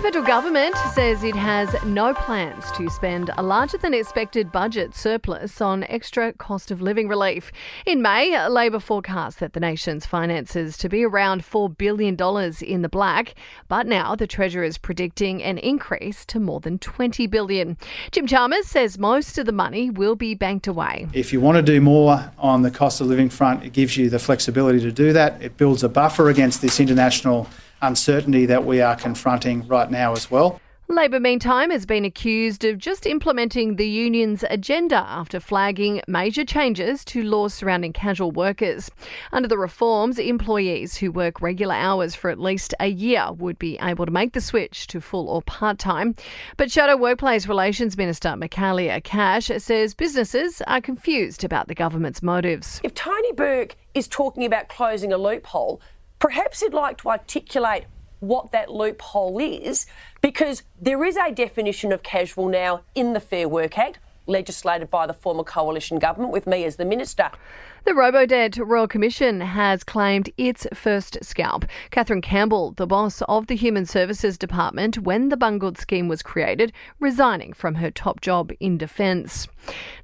The federal government says it has no plans to spend a larger than expected budget surplus on extra cost of living relief. In May, Labor forecast that the nation's finances to be around $4 billion in the black, but now the Treasurer is predicting an increase to more than 20 billion. Jim Chalmers says most of the money will be banked away. If you want to do more on the cost of living front, it gives you the flexibility to do that. It builds a buffer against this international uncertainty that we are confronting right now as well. Labor, meantime, has been accused of just implementing the union's agenda after flagging major changes to laws surrounding casual workers. Under the reforms, employees who work regular hours for at least a year would be able to make the switch to full or part time. But Shadow Workplace Relations Minister Michaelia Cash says businesses are confused about the government's motives. If Tony Burke is talking about closing a loophole, perhaps you'd like to articulate what that loophole is, because there is a definition of casual now in the Fair Work Act, legislated by the former coalition government with me as the minister. The Robodebt Royal Commission has claimed its first scalp. Kathryn Campbell, the boss of the Human Services Department when the Bungood scheme was created, resigning from her top job in defence.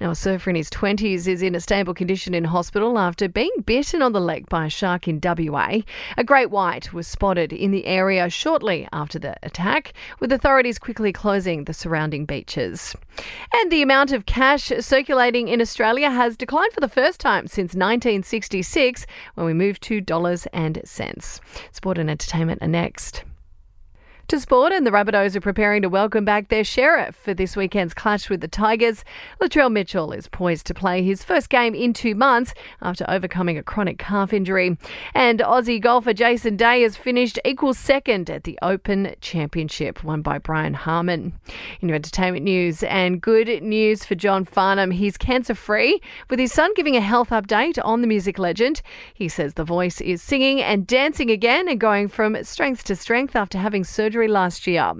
Now, a surfer in his 20s is in a stable condition in hospital after being bitten on the leg by a shark in WA. A great white was spotted in the area shortly after the attack, with authorities quickly closing the surrounding beaches. And the amount of cash circulating in Australia has declined for the first time since 1966 when we moved to dollars and cents. Sport and entertainment are next. To sport, and the Rabbitohs are preparing to welcome back their sheriff for this weekend's clash with the Tigers. Latrell Mitchell is poised to play his first game in two months after overcoming a chronic calf injury. And Aussie golfer Jason Day has finished equal second at the Open Championship, won by Brian Harman. In your entertainment news, and good news for John Farnham, he's cancer free, with his son giving a health update on the music legend. He says the voice is singing and dancing again and going from strength to strength after having surgery last year.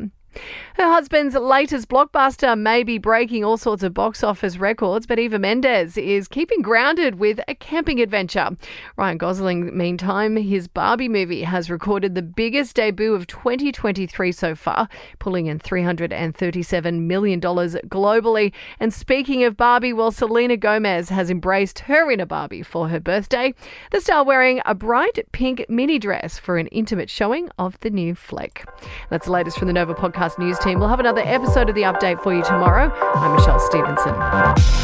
Her husband's latest blockbuster may be breaking all sorts of box office records, but Eva Mendes is keeping grounded with a camping adventure. Ryan Gosling, meantime, his Barbie movie has recorded the biggest debut of 2023 so far, pulling in $337 million globally. And speaking of Barbie, well, Selena Gomez has embraced her inner Barbie for her birthday, the star wearing a bright pink mini dress for an intimate showing of the new flick. That's the latest from the Nova podcast news team. We'll have another episode of the update for you tomorrow. I'm Michelle Stevenson.